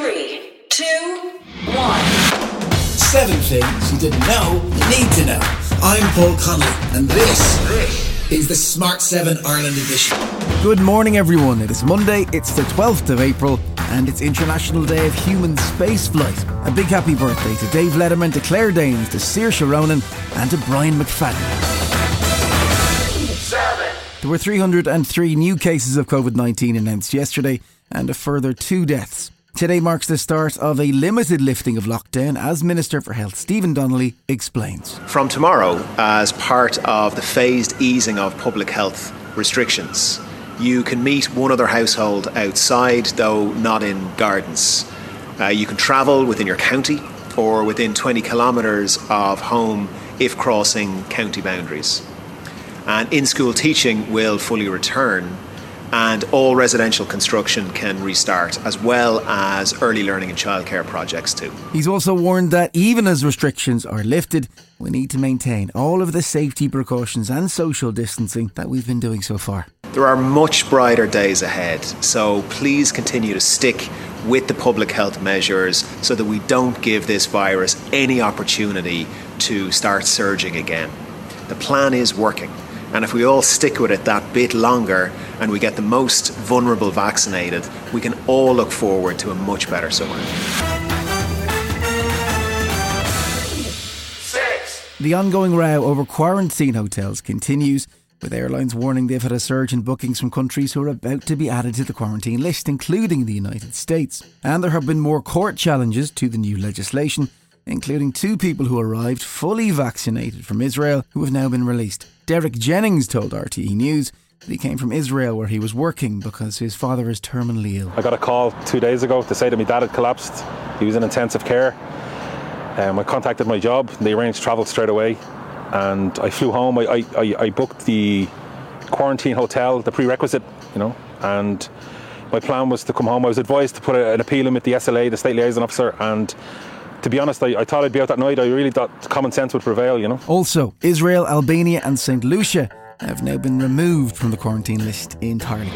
Three, two, one. Seven things you didn't know you need to know. I'm Paul Connolly, and this is the Smart 7 Ireland edition. Good morning, everyone. It is Monday, it's the 12th of April, and it's International Day of Human Spaceflight. A big happy birthday to Dave Letterman, to Claire Danes, to Saoirse Ronan, and to Brian McFadden. There were 303 new cases of COVID 19 announced yesterday, and a further two deaths. Today marks the start of a limited lifting of lockdown, as Minister for Health Stephen Donnelly explains. From tomorrow, as part of the phased easing of public health restrictions, you can meet one other household outside, though not in gardens. Uh, you can travel within your county or within 20 kilometres of home if crossing county boundaries. And in school teaching will fully return and all residential construction can restart, as well as early learning and childcare projects too. He's also warned that even as restrictions are lifted, we need to maintain all of the safety precautions and social distancing that we've been doing so far. There are much brighter days ahead, so please continue to stick with the public health measures so that we don't give this virus any opportunity to start surging again. The plan is working. And if we all stick with it that bit longer and we get the most vulnerable vaccinated, we can all look forward to a much better summer. The ongoing row over quarantine hotels continues, with airlines warning they've had a surge in bookings from countries who are about to be added to the quarantine list, including the United States. And there have been more court challenges to the new legislation, including two people who arrived fully vaccinated from Israel who have now been released. Derek Jennings told RTE News that he came from Israel where he was working because his father is terminally ill. I got a call two days ago to say that my dad had collapsed. He was in intensive care. Um, I contacted my job. They arranged travel straight away, and I flew home. I, I, I booked the quarantine hotel, the prerequisite, you know, and my plan was to come home. I was advised to put an appeal in with the SLA, the state liaison officer, and to be honest, I, I, thought I'd be out that night. I really thought common sense would prevail, you know. Also, Israel, Albania, and St. Lucia have now been removed from the quarantine list entirely.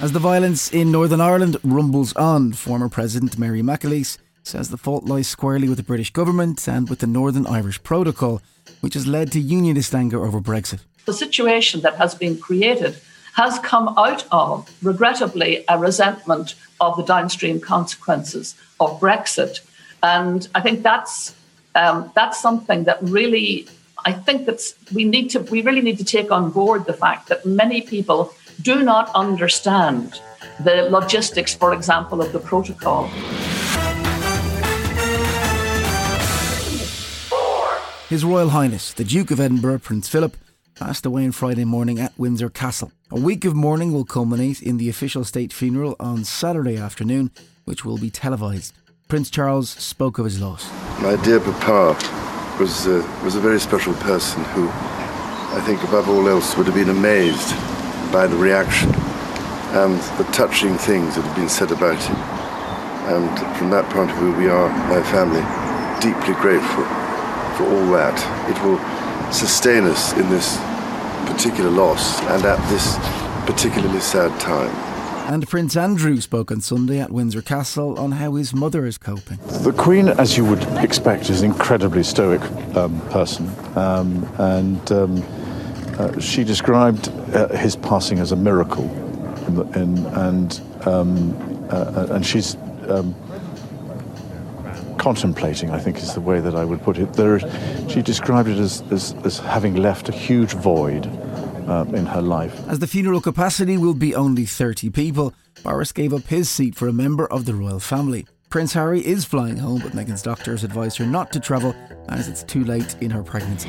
As the violence in Northern Ireland rumbles on, former President Mary McAleese says the fault lies squarely with the British government and with the Northern Irish Protocol, which has led to unionist anger over Brexit. The situation that has been created has come out of, regrettably, a resentment of the downstream consequences of Brexit. And I think that's um, that's something that really I think that we need to we really need to take on board the fact that many people do not understand the logistics, for example, of the protocol. His Royal Highness, the Duke of Edinburgh, Prince Philip, passed away on Friday morning at Windsor Castle. A week of mourning will culminate in the official state funeral on Saturday afternoon, which will be televised. Prince Charles spoke of his loss. My dear Papa was, uh, was a very special person who, I think, above all else, would have been amazed by the reaction and the touching things that have been said about him. And from that point of view, we are, my family, deeply grateful for all that. It will sustain us in this particular loss and at this particularly sad time. And Prince Andrew spoke on Sunday at Windsor Castle on how his mother is coping. The Queen, as you would expect, is an incredibly stoic um, person. Um, and um, uh, she described uh, his passing as a miracle. In the, in, and, um, uh, and she's um, contemplating, I think is the way that I would put it. There, she described it as, as, as having left a huge void uh, in her life. As the funeral capacity will be only 30 people, Boris gave up his seat for a member of the royal family. Prince Harry is flying home, but Meghan's doctors advised her not to travel as it's too late in her pregnancy.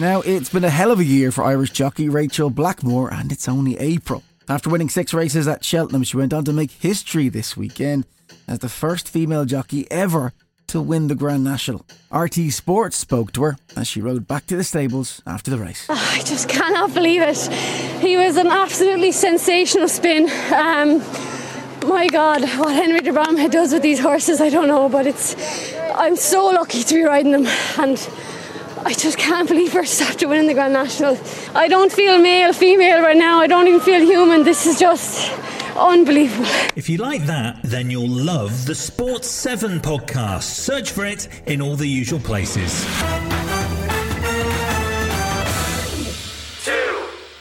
Now, it's been a hell of a year for Irish jockey Rachel Blackmore, and it's only April. After winning six races at Cheltenham, she went on to make history this weekend as the first female jockey ever to win the Grand National. RTE Sports spoke to her as she rode back to the stables after the race. I just cannot believe it. He was an absolutely sensational spin. Um, my God, what Henry de Bromhead does with these horses, I don't know, but it's. I'm so lucky to be riding them, and I just can't believe first after winning the Grand National. I don't feel male, female right now. I don't even feel human. This is just unbelievable. If you like that, then you'll love the Sports 7 podcast. Search for it in all the usual places.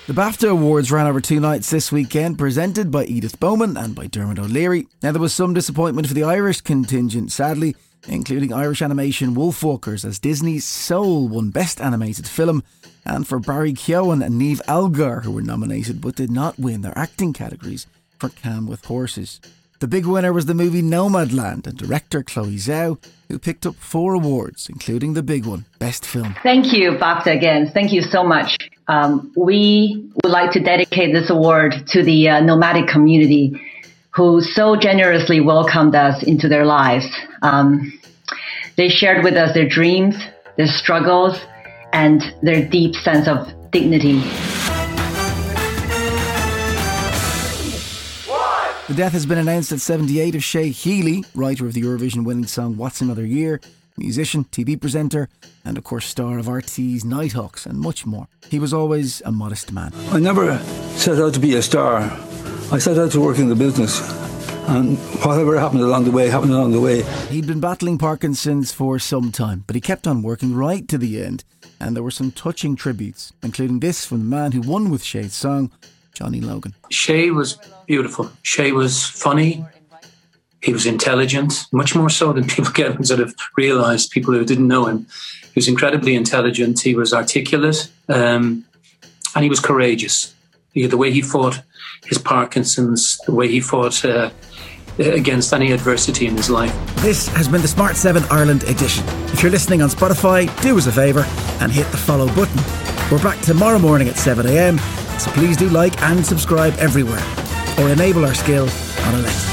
The BAFTA Awards ran over two nights this weekend, presented by Edith Bowman and by Dermot O'Leary. Now, there was some disappointment for the Irish contingent, sadly, including Irish animation Wolfwalkers, as Disney's Soul won Best Animated Film, and for Barry Keoghan and Niamh Algar, who were nominated but did not win their acting categories for Calm with Horses. The big winner was the movie Nomadland and director Chloe Zhao, who picked up four awards, including the big one, Best Film. Thank you, BAFTA, again. Thank you so much. Um, we would like to dedicate this award to the uh, nomadic community who so generously welcomed us into their lives. Um, they shared with us their dreams, their struggles, and their deep sense of dignity. The death has been announced at 78 of Shay Healy, writer of the Eurovision winning song What's Another Year, musician, TV presenter, and of course star of RTE's Nighthawks and much more. He was always a modest man. I never set out to be a star. I set out to work in the business. And whatever happened along the way, happened along the way. He'd been battling Parkinson's for some time, but he kept on working right to the end. And there were some touching tributes, including this from the man who won with Shay's song, Johnny Logan. Shay was beautiful. Shay was funny. He was intelligent, much more so than people get sort of realized, people who didn't know him. He was incredibly intelligent. He was articulate. Um, and he was courageous. He, the way he fought his Parkinson's, the way he fought uh, against any adversity in his life. This has been the Smart 7 Ireland edition. If you're listening on Spotify, do us a favour and hit the follow button. We're back tomorrow morning at 7am, so please do like and subscribe everywhere or enable our skill on Alexa.